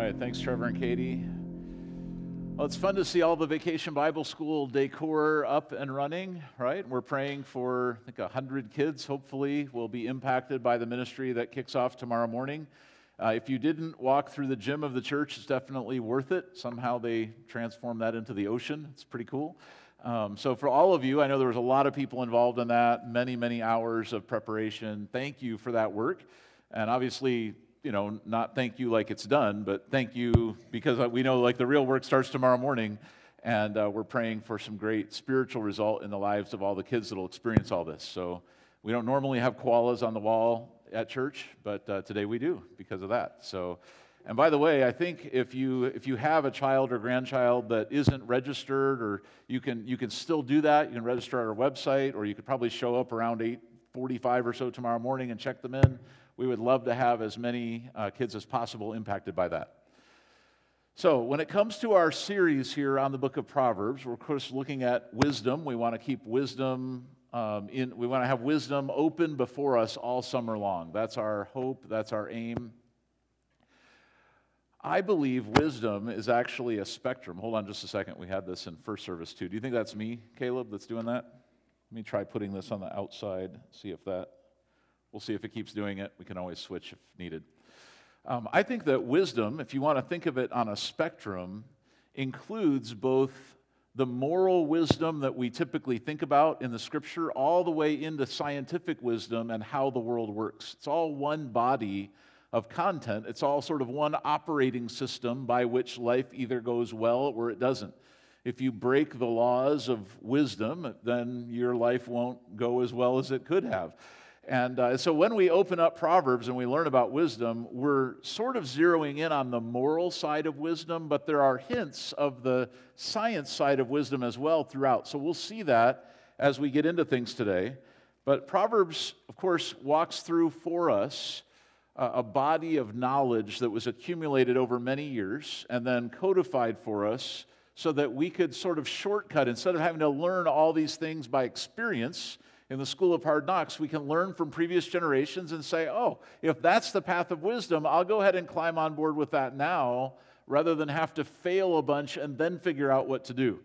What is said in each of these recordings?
right, thanks, Trevor and Katie. Well, it's fun to see all the Vacation Bible School decor up and running, right? We're praying for, I think, 100 kids, hopefully, will be impacted by the ministry that kicks off tomorrow morning. Uh, if you didn't walk through the gym of the church, it's definitely worth it. Somehow they transformed that into the ocean. It's pretty cool. Um, so, for all of you, I know there was a lot of people involved in that, many, many hours of preparation. Thank you for that work. And obviously, you know, not thank you like it's done, but thank you because we know like the real work starts tomorrow morning, and uh, we're praying for some great spiritual result in the lives of all the kids that will experience all this. So we don't normally have koalas on the wall at church, but uh, today we do because of that. So, and by the way, I think if you if you have a child or grandchild that isn't registered, or you can you can still do that. You can register at our website, or you could probably show up around 8:45 or so tomorrow morning and check them in we would love to have as many uh, kids as possible impacted by that. So, when it comes to our series here on the book of Proverbs, we're of course looking at wisdom. We want to keep wisdom um, in, we want to have wisdom open before us all summer long. That's our hope, that's our aim. I believe wisdom is actually a spectrum. Hold on just a second. We had this in first service too. Do you think that's me, Caleb, that's doing that? Let me try putting this on the outside, see if that We'll see if it keeps doing it. We can always switch if needed. Um, I think that wisdom, if you want to think of it on a spectrum, includes both the moral wisdom that we typically think about in the scripture, all the way into scientific wisdom and how the world works. It's all one body of content, it's all sort of one operating system by which life either goes well or it doesn't. If you break the laws of wisdom, then your life won't go as well as it could have. And uh, so when we open up Proverbs and we learn about wisdom, we're sort of zeroing in on the moral side of wisdom, but there are hints of the science side of wisdom as well throughout. So we'll see that as we get into things today. But Proverbs, of course, walks through for us a body of knowledge that was accumulated over many years and then codified for us so that we could sort of shortcut instead of having to learn all these things by experience in the school of hard knocks, we can learn from previous generations and say, oh, if that's the path of wisdom, I'll go ahead and climb on board with that now rather than have to fail a bunch and then figure out what to do.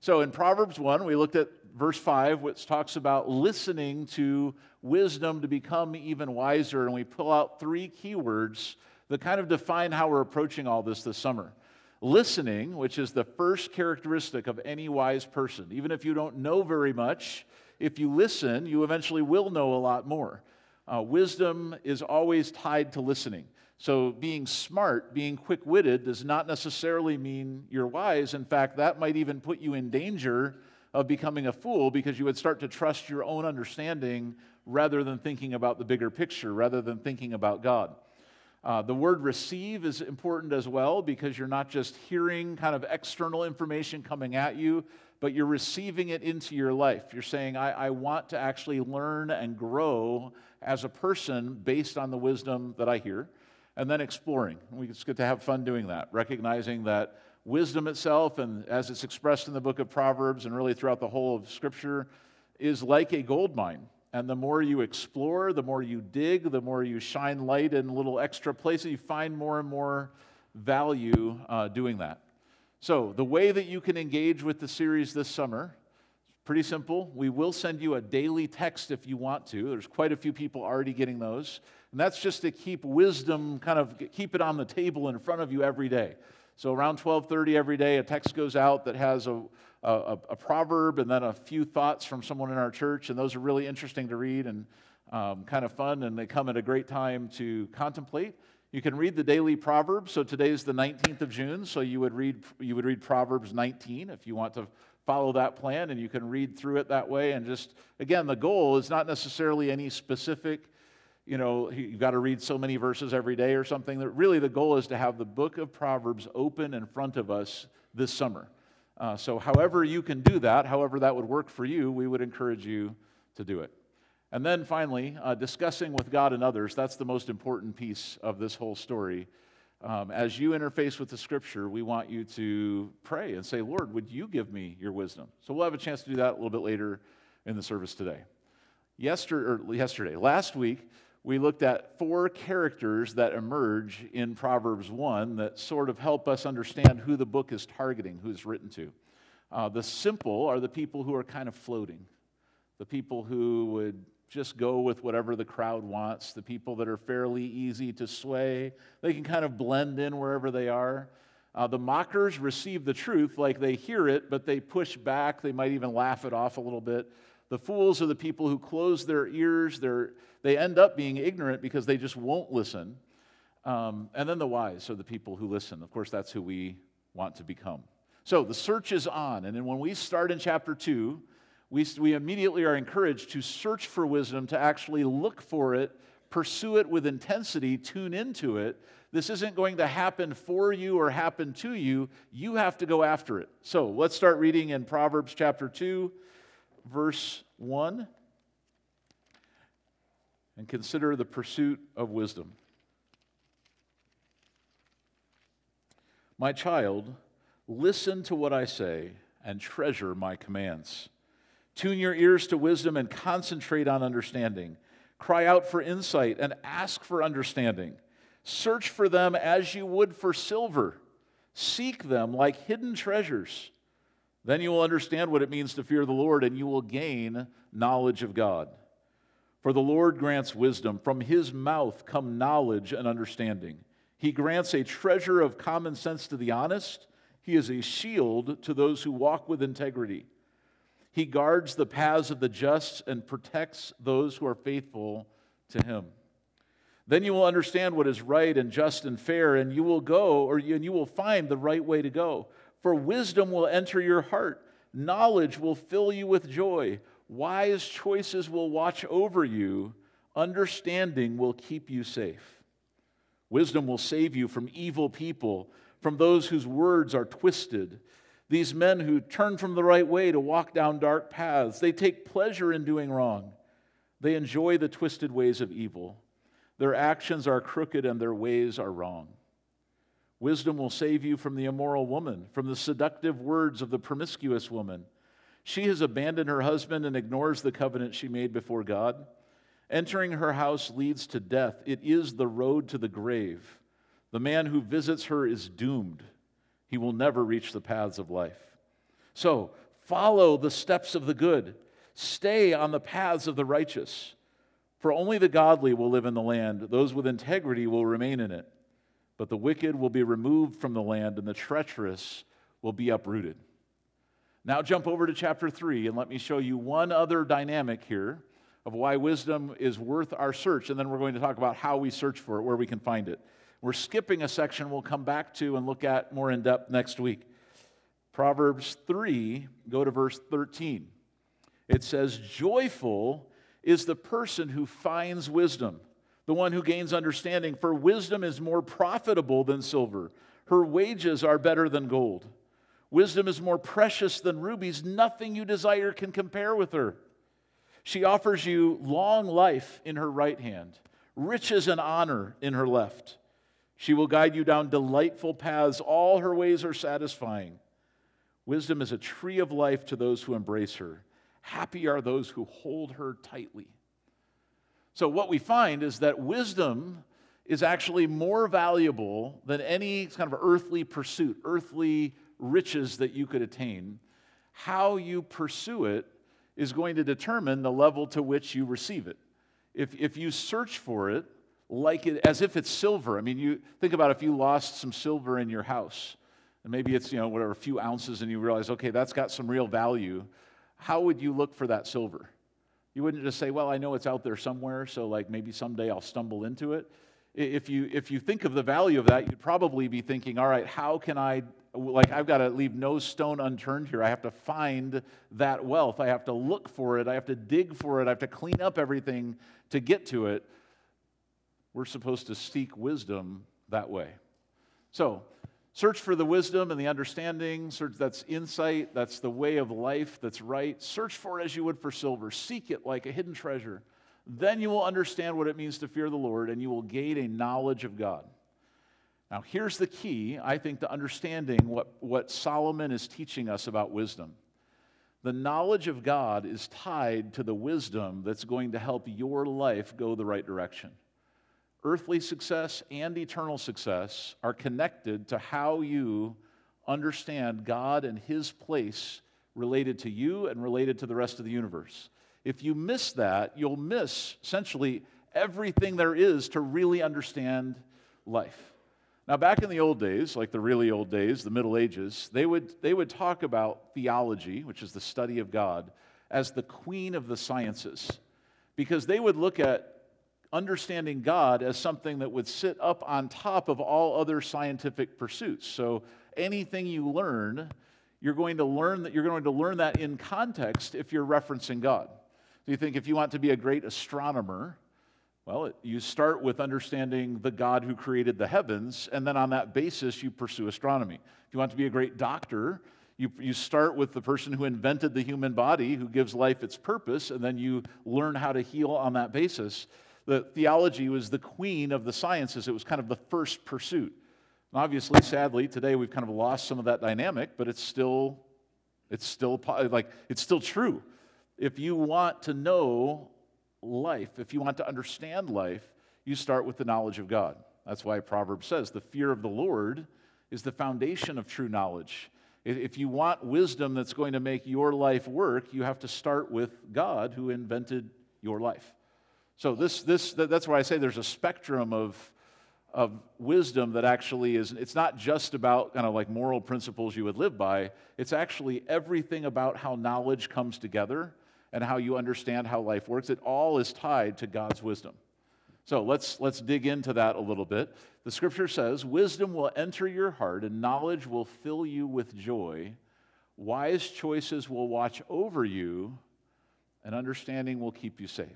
So in Proverbs 1, we looked at verse 5, which talks about listening to wisdom to become even wiser. And we pull out three keywords that kind of define how we're approaching all this this summer. Listening, which is the first characteristic of any wise person. Even if you don't know very much, if you listen, you eventually will know a lot more. Uh, wisdom is always tied to listening. So, being smart, being quick witted, does not necessarily mean you're wise. In fact, that might even put you in danger of becoming a fool because you would start to trust your own understanding rather than thinking about the bigger picture, rather than thinking about God. Uh, the word receive is important as well because you're not just hearing kind of external information coming at you, but you're receiving it into your life. You're saying, I, I want to actually learn and grow as a person based on the wisdom that I hear, and then exploring. We just get to have fun doing that, recognizing that wisdom itself, and as it's expressed in the book of Proverbs and really throughout the whole of Scripture, is like a gold mine. And the more you explore, the more you dig, the more you shine light in little extra places, you find more and more value uh, doing that. So, the way that you can engage with the series this summer pretty simple. We will send you a daily text if you want to. There's quite a few people already getting those. And that's just to keep wisdom kind of keep it on the table in front of you every day. So around 12:30 every day a text goes out that has a, a, a, proverb and then a few thoughts from someone in our church and those are really interesting to read and um, kind of fun and they come at a great time to contemplate. You can read the daily Proverbs. So today is the 19th of June, so you would read you would read Proverbs 19 if you want to follow that plan and you can read through it that way and just again the goal is not necessarily any specific you know you've got to read so many verses every day or something that really the goal is to have the book of proverbs open in front of us this summer uh, so however you can do that however that would work for you we would encourage you to do it and then finally, uh, discussing with God and others. That's the most important piece of this whole story. Um, as you interface with the scripture, we want you to pray and say, Lord, would you give me your wisdom? So we'll have a chance to do that a little bit later in the service today. Yesterday, or yesterday last week, we looked at four characters that emerge in Proverbs 1 that sort of help us understand who the book is targeting, who it's written to. Uh, the simple are the people who are kind of floating, the people who would just go with whatever the crowd wants, the people that are fairly easy to sway. They can kind of blend in wherever they are. Uh, the mockers receive the truth like they hear it, but they push back. They might even laugh it off a little bit. The fools are the people who close their ears. They're, they end up being ignorant because they just won't listen. Um, and then the wise are the people who listen. Of course, that's who we want to become. So the search is on. And then when we start in chapter 2, we, we immediately are encouraged to search for wisdom, to actually look for it, pursue it with intensity, tune into it. This isn't going to happen for you or happen to you. You have to go after it. So let's start reading in Proverbs chapter 2, verse 1, and consider the pursuit of wisdom. My child, listen to what I say and treasure my commands. Tune your ears to wisdom and concentrate on understanding. Cry out for insight and ask for understanding. Search for them as you would for silver. Seek them like hidden treasures. Then you will understand what it means to fear the Lord and you will gain knowledge of God. For the Lord grants wisdom. From his mouth come knowledge and understanding. He grants a treasure of common sense to the honest. He is a shield to those who walk with integrity. He guards the paths of the just and protects those who are faithful to him. Then you will understand what is right and just and fair, and you will go, or you, and you will find the right way to go. For wisdom will enter your heart, knowledge will fill you with joy, wise choices will watch over you, understanding will keep you safe. Wisdom will save you from evil people, from those whose words are twisted these men who turn from the right way to walk down dark paths, they take pleasure in doing wrong. They enjoy the twisted ways of evil. Their actions are crooked and their ways are wrong. Wisdom will save you from the immoral woman, from the seductive words of the promiscuous woman. She has abandoned her husband and ignores the covenant she made before God. Entering her house leads to death. It is the road to the grave. The man who visits her is doomed he will never reach the paths of life. So, follow the steps of the good, stay on the paths of the righteous. For only the godly will live in the land, those with integrity will remain in it. But the wicked will be removed from the land, and the treacherous will be uprooted. Now, jump over to chapter 3, and let me show you one other dynamic here of why wisdom is worth our search, and then we're going to talk about how we search for it, where we can find it. We're skipping a section we'll come back to and look at more in depth next week. Proverbs 3, go to verse 13. It says, Joyful is the person who finds wisdom, the one who gains understanding, for wisdom is more profitable than silver. Her wages are better than gold. Wisdom is more precious than rubies. Nothing you desire can compare with her. She offers you long life in her right hand, riches and honor in her left. She will guide you down delightful paths. All her ways are satisfying. Wisdom is a tree of life to those who embrace her. Happy are those who hold her tightly. So, what we find is that wisdom is actually more valuable than any kind of earthly pursuit, earthly riches that you could attain. How you pursue it is going to determine the level to which you receive it. If, if you search for it, like it as if it's silver. I mean, you think about if you lost some silver in your house, and maybe it's, you know, whatever, a few ounces, and you realize, okay, that's got some real value. How would you look for that silver? You wouldn't just say, well, I know it's out there somewhere, so like maybe someday I'll stumble into it. If you, if you think of the value of that, you'd probably be thinking, all right, how can I, like, I've got to leave no stone unturned here. I have to find that wealth. I have to look for it. I have to dig for it. I have to clean up everything to get to it. We're supposed to seek wisdom that way. So, search for the wisdom and the understanding. Search that's insight, that's the way of life that's right. Search for it as you would for silver. Seek it like a hidden treasure. Then you will understand what it means to fear the Lord and you will gain a knowledge of God. Now, here's the key, I think, to understanding what, what Solomon is teaching us about wisdom. The knowledge of God is tied to the wisdom that's going to help your life go the right direction. Earthly success and eternal success are connected to how you understand God and His place related to you and related to the rest of the universe. If you miss that, you'll miss essentially everything there is to really understand life. Now, back in the old days, like the really old days, the Middle Ages, they would, they would talk about theology, which is the study of God, as the queen of the sciences, because they would look at understanding God as something that would sit up on top of all other scientific pursuits. So anything you learn, you're going to learn that you're going to learn that in context if you're referencing God. So you think if you want to be a great astronomer, well, it, you start with understanding the God who created the heavens, and then on that basis, you pursue astronomy. If you want to be a great doctor, you, you start with the person who invented the human body, who gives life its purpose, and then you learn how to heal on that basis. The theology was the queen of the sciences, it was kind of the first pursuit. And obviously, sadly, today we've kind of lost some of that dynamic, but it's still, it's still like it's still true. If you want to know life, if you want to understand life, you start with the knowledge of God. That's why Proverbs says the fear of the Lord is the foundation of true knowledge. If you want wisdom that's going to make your life work, you have to start with God who invented your life. So this, this, that's why I say there's a spectrum of, of wisdom that actually is, it's not just about kind of like moral principles you would live by. It's actually everything about how knowledge comes together and how you understand how life works. It all is tied to God's wisdom. So let's, let's dig into that a little bit. The scripture says, Wisdom will enter your heart, and knowledge will fill you with joy. Wise choices will watch over you, and understanding will keep you safe.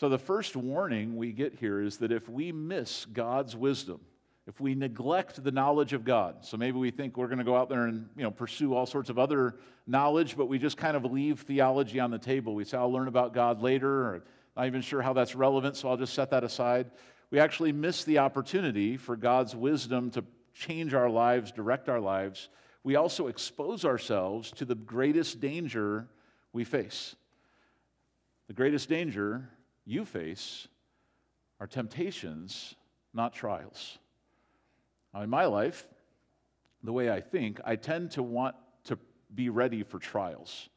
So, the first warning we get here is that if we miss God's wisdom, if we neglect the knowledge of God. So maybe we think we're going to go out there and you know, pursue all sorts of other knowledge, but we just kind of leave theology on the table. We say, I'll learn about God later, or not even sure how that's relevant, so I'll just set that aside. We actually miss the opportunity for God's wisdom to change our lives, direct our lives. We also expose ourselves to the greatest danger we face. The greatest danger you face are temptations, not trials. In my life, the way I think, I tend to want to be ready for trials.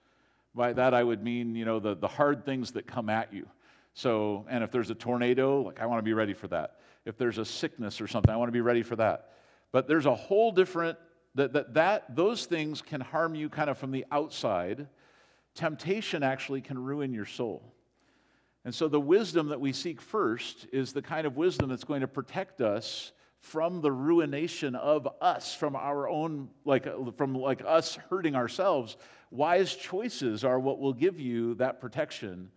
By that, I would mean, you know, the, the hard things that come at you. So, and if there's a tornado, like I want to be ready for that. If there's a sickness or something, I want to be ready for that. But there's a whole different, that, that, that those things can harm you kind of from the outside. Temptation actually can ruin your soul. And so the wisdom that we seek first is the kind of wisdom that's going to protect us from the ruination of us from our own like from like us hurting ourselves. Wise choices are what will give you that protection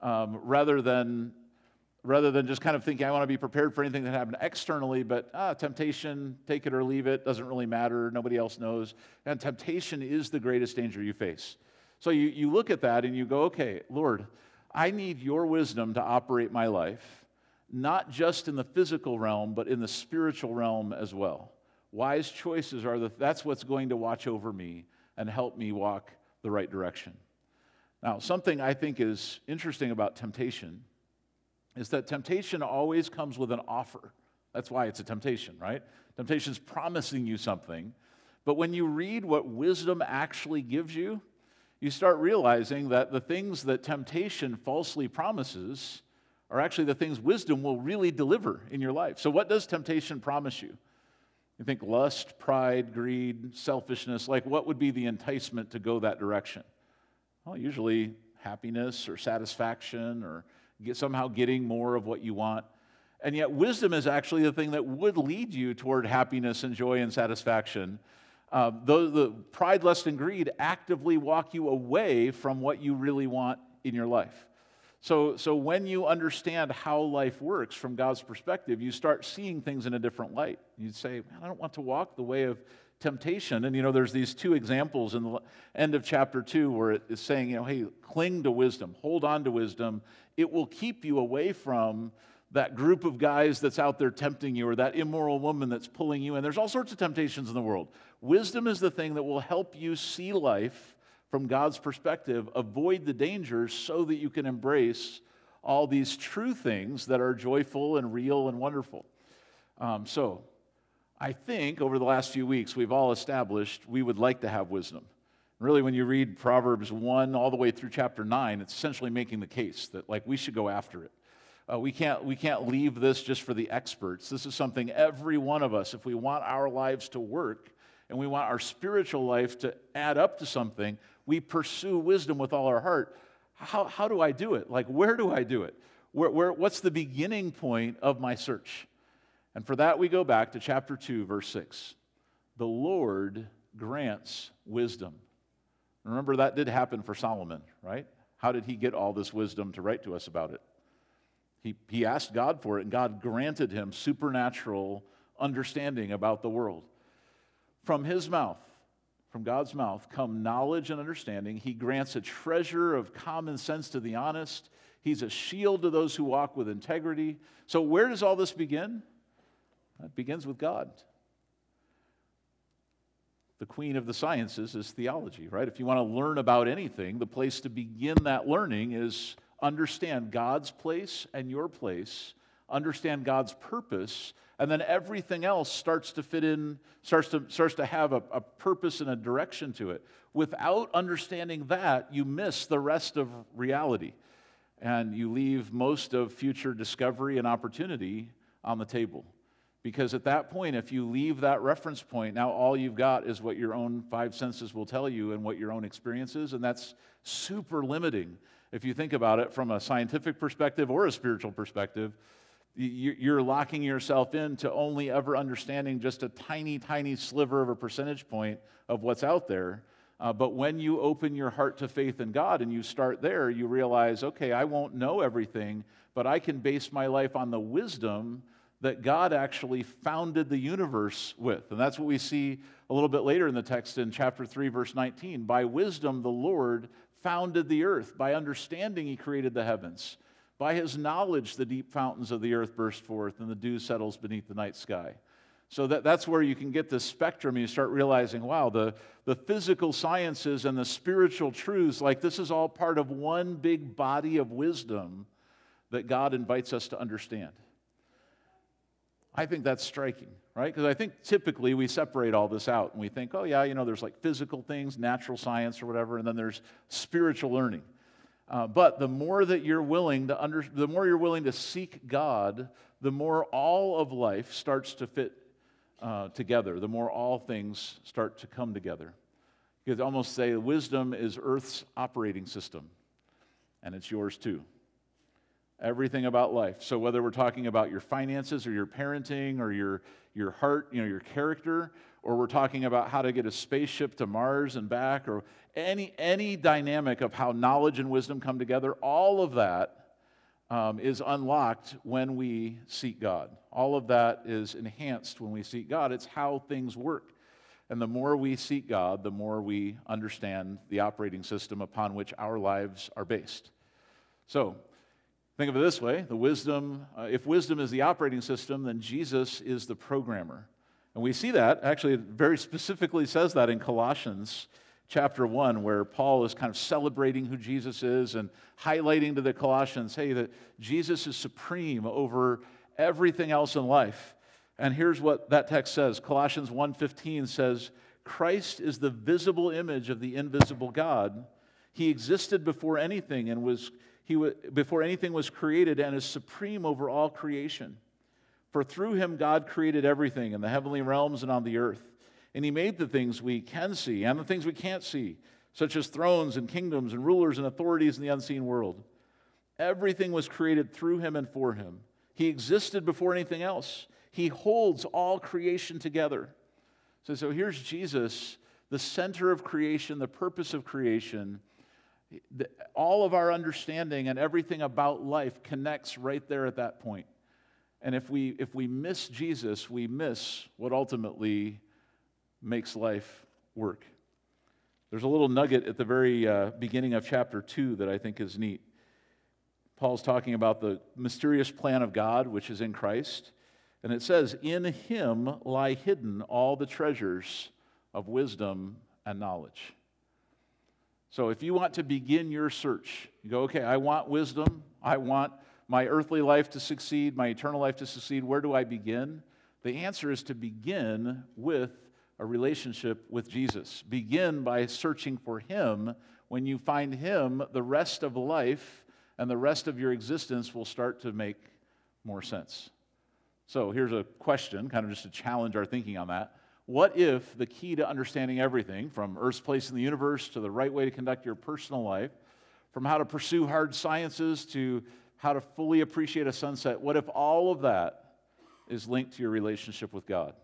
um, rather than rather than just kind of thinking i want to be prepared for anything that happened externally but ah, temptation take it or leave it doesn't really matter nobody else knows. And temptation is the greatest danger you face. So you, you look at that and you go okay lord i need your wisdom to operate my life not just in the physical realm, but in the spiritual realm as well. Wise choices are the, that's what's going to watch over me and help me walk the right direction. Now, something I think is interesting about temptation is that temptation always comes with an offer. That's why it's a temptation, right? Temptation's promising you something. But when you read what wisdom actually gives you, you start realizing that the things that temptation falsely promises are actually the things wisdom will really deliver in your life. So, what does temptation promise you? You think lust, pride, greed, selfishness, like what would be the enticement to go that direction? Well, usually happiness or satisfaction or get, somehow getting more of what you want. And yet, wisdom is actually the thing that would lead you toward happiness and joy and satisfaction. Uh, the, the pride, lust, and greed actively walk you away from what you really want in your life. So, so when you understand how life works from God's perspective, you start seeing things in a different light. You say, Man, I don't want to walk the way of temptation. And you know, there's these two examples in the end of chapter two where it is saying, you know, hey, cling to wisdom, hold on to wisdom. It will keep you away from that group of guys that's out there tempting you or that immoral woman that's pulling you in. There's all sorts of temptations in the world. Wisdom is the thing that will help you see life from God's perspective, avoid the dangers so that you can embrace all these true things that are joyful and real and wonderful. Um, so, I think over the last few weeks, we've all established we would like to have wisdom. Really, when you read Proverbs 1 all the way through chapter 9, it's essentially making the case that, like, we should go after it. Uh, we, can't, we can't leave this just for the experts. This is something every one of us, if we want our lives to work and we want our spiritual life to add up to something, we pursue wisdom with all our heart. How, how do I do it? Like, where do I do it? Where, where, what's the beginning point of my search? And for that, we go back to chapter 2, verse 6. The Lord grants wisdom. Remember, that did happen for Solomon, right? How did he get all this wisdom to write to us about it? He, he asked God for it, and God granted him supernatural understanding about the world. From his mouth, from God's mouth, come knowledge and understanding. He grants a treasure of common sense to the honest. He's a shield to those who walk with integrity. So, where does all this begin? It begins with God the queen of the sciences is theology, right? If you want to learn about anything, the place to begin that learning is understand God's place and your place, understand God's purpose, and then everything else starts to fit in, starts to, starts to have a, a purpose and a direction to it. Without understanding that, you miss the rest of reality, and you leave most of future discovery and opportunity on the table. Because at that point, if you leave that reference point, now all you've got is what your own five senses will tell you and what your own experience is, and that's super limiting. If you think about it from a scientific perspective or a spiritual perspective, you're locking yourself into only ever understanding just a tiny, tiny sliver of a percentage point of what's out there. Uh, but when you open your heart to faith in God and you start there, you realize, okay, I won't know everything, but I can base my life on the wisdom that God actually founded the universe with. And that's what we see a little bit later in the text in chapter 3, verse 19. By wisdom, the Lord founded the earth. By understanding, he created the heavens. By his knowledge, the deep fountains of the earth burst forth, and the dew settles beneath the night sky. So that, that's where you can get this spectrum. You start realizing, wow, the, the physical sciences and the spiritual truths, like this is all part of one big body of wisdom that God invites us to understand. I think that's striking, right? Because I think typically we separate all this out and we think, oh, yeah, you know, there's like physical things, natural science or whatever, and then there's spiritual learning. Uh, but the more that you're willing to under, the more you're willing to seek God, the more all of life starts to fit uh, together. The more all things start to come together. You could almost say wisdom is Earth's operating system, and it's yours too everything about life. So whether we're talking about your finances or your parenting or your, your heart, you know, your character, or we're talking about how to get a spaceship to Mars and back, or any, any dynamic of how knowledge and wisdom come together, all of that um, is unlocked when we seek God. All of that is enhanced when we seek God. It's how things work. And the more we seek God, the more we understand the operating system upon which our lives are based. So, Think of it this way the wisdom, uh, if wisdom is the operating system, then Jesus is the programmer. And we see that, actually, it very specifically says that in Colossians chapter 1, where Paul is kind of celebrating who Jesus is and highlighting to the Colossians, hey, that Jesus is supreme over everything else in life. And here's what that text says Colossians 1:15 says, Christ is the visible image of the invisible God. He existed before anything and was he before anything was created and is supreme over all creation. For through him God created everything in the heavenly realms and on the earth. And he made the things we can see and the things we can't see, such as thrones and kingdoms and rulers and authorities in the unseen world. Everything was created through him and for him. He existed before anything else. He holds all creation together. So, so here's Jesus, the center of creation, the purpose of creation all of our understanding and everything about life connects right there at that point. And if we, if we miss Jesus, we miss what ultimately makes life work. There's a little nugget at the very uh, beginning of chapter 2 that I think is neat. Paul's talking about the mysterious plan of God, which is in Christ. And it says, In him lie hidden all the treasures of wisdom and knowledge. So if you want to begin your search, you go, okay, I want wisdom. I want my earthly life to succeed, my eternal life to succeed. Where do I begin? The answer is to begin with a relationship with Jesus. Begin by searching for Him. When you find Him, the rest of life and the rest of your existence will start to make more sense. So here's a question, kind of just to challenge our thinking on that. What if the key to understanding everything, from Earth's place in the universe to the right way to conduct your personal life, from how to pursue hard sciences to how to fully appreciate a sunset, what if all of that is linked to your relationship with God?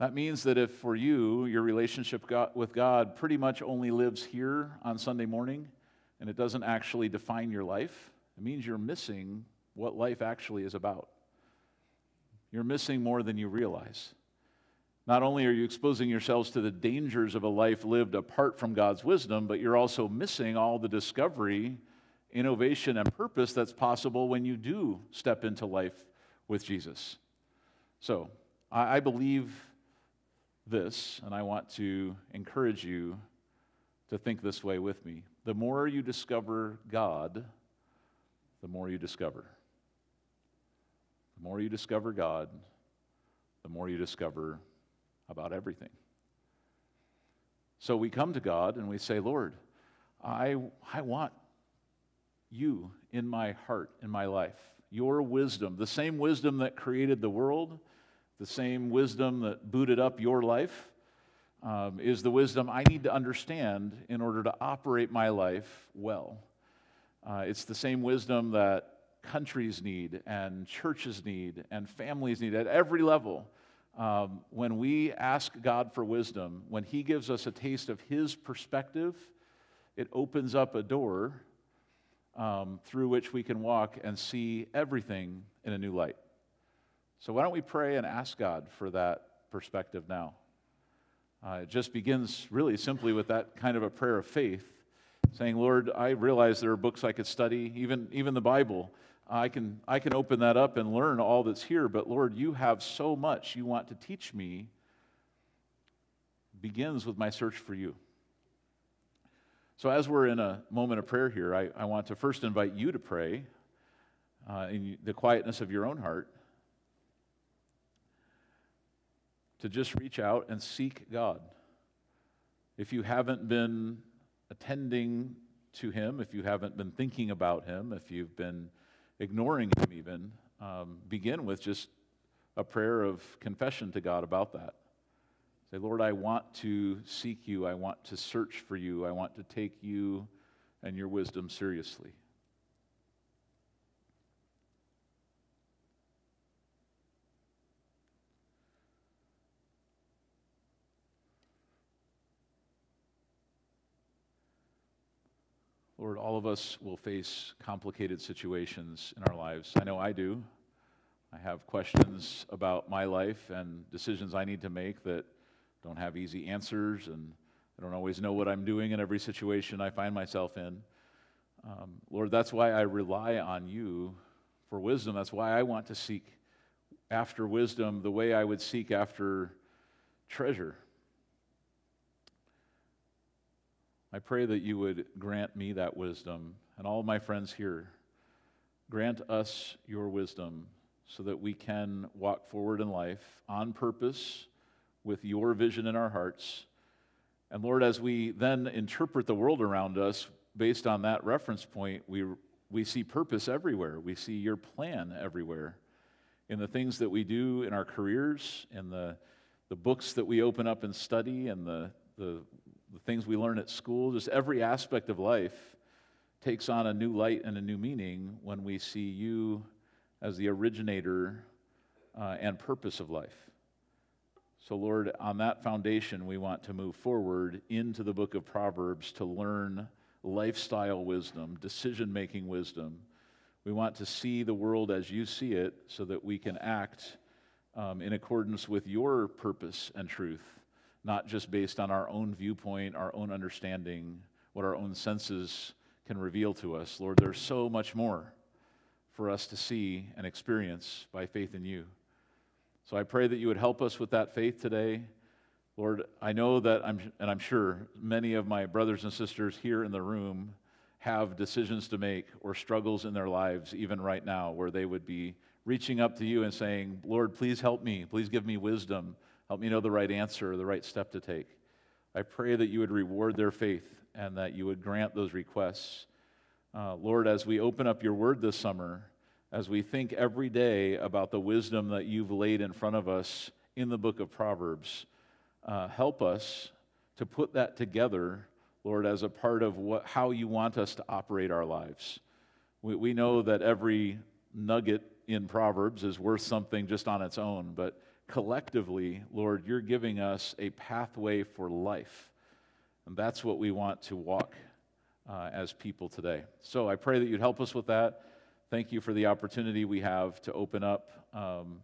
That means that if for you, your relationship with God pretty much only lives here on Sunday morning and it doesn't actually define your life, it means you're missing what life actually is about. You're missing more than you realize. Not only are you exposing yourselves to the dangers of a life lived apart from God's wisdom, but you're also missing all the discovery, innovation, and purpose that's possible when you do step into life with Jesus. So, I believe this, and I want to encourage you to think this way with me. The more you discover God, the more you discover. The more you discover God, the more you discover about everything. So we come to God and we say, Lord, I, I want you in my heart, in my life. Your wisdom, the same wisdom that created the world, the same wisdom that booted up your life, um, is the wisdom I need to understand in order to operate my life well. Uh, it's the same wisdom that countries need and churches need and families need at every level. Um, when we ask God for wisdom, when He gives us a taste of His perspective, it opens up a door um, through which we can walk and see everything in a new light. So, why don't we pray and ask God for that perspective now? Uh, it just begins really simply with that kind of a prayer of faith, saying, Lord, I realize there are books I could study, even, even the Bible. I can, I can open that up and learn all that's here, but Lord, you have so much you want to teach me. Begins with my search for you. So, as we're in a moment of prayer here, I, I want to first invite you to pray uh, in the quietness of your own heart, to just reach out and seek God. If you haven't been attending to Him, if you haven't been thinking about Him, if you've been ignoring Him, even, um, begin with just a prayer of confession to God about that. Say, Lord, I want to seek you. I want to search for you. I want to take you and your wisdom seriously. Lord, all of us will face complicated situations in our lives. I know I do. I have questions about my life and decisions I need to make that don't have easy answers, and I don't always know what I'm doing in every situation I find myself in. Um, Lord, that's why I rely on you for wisdom. That's why I want to seek after wisdom the way I would seek after treasure. I pray that you would grant me that wisdom and all my friends here. Grant us your wisdom so that we can walk forward in life on purpose with your vision in our hearts. And Lord, as we then interpret the world around us based on that reference point, we, we see purpose everywhere. We see your plan everywhere. In the things that we do in our careers, in the, the books that we open up and study, and the, the the things we learn at school, just every aspect of life takes on a new light and a new meaning when we see you as the originator uh, and purpose of life. So, Lord, on that foundation, we want to move forward into the book of Proverbs to learn lifestyle wisdom, decision making wisdom. We want to see the world as you see it so that we can act um, in accordance with your purpose and truth not just based on our own viewpoint, our own understanding, what our own senses can reveal to us. Lord, there's so much more for us to see and experience by faith in you. So I pray that you would help us with that faith today, Lord, I know that I'm, and I'm sure many of my brothers and sisters here in the room have decisions to make or struggles in their lives, even right now, where they would be reaching up to you and saying, Lord, please help me. Please give me wisdom. Help me know the right answer or the right step to take. I pray that you would reward their faith and that you would grant those requests. Uh, Lord, as we open up your word this summer, as we think every day about the wisdom that you've laid in front of us in the book of Proverbs, uh, help us to put that together, Lord, as a part of what, how you want us to operate our lives. We, we know that every nugget in Proverbs is worth something just on its own, but collectively, Lord, you're giving us a pathway for life. And that's what we want to walk uh, as people today. So I pray that you'd help us with that. Thank you for the opportunity we have to open up, um,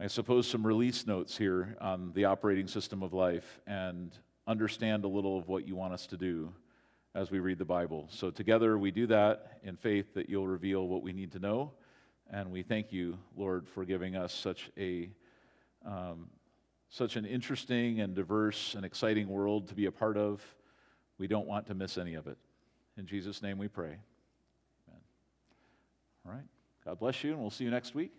I suppose, some release notes here on the operating system of life and understand a little of what you want us to do as we read the Bible. So together we do that in faith that you'll reveal what we need to know. And we thank you, Lord, for giving us such a um, such an interesting and diverse and exciting world to be a part of. We don't want to miss any of it. In Jesus' name we pray. Amen. All right. God bless you, and we'll see you next week.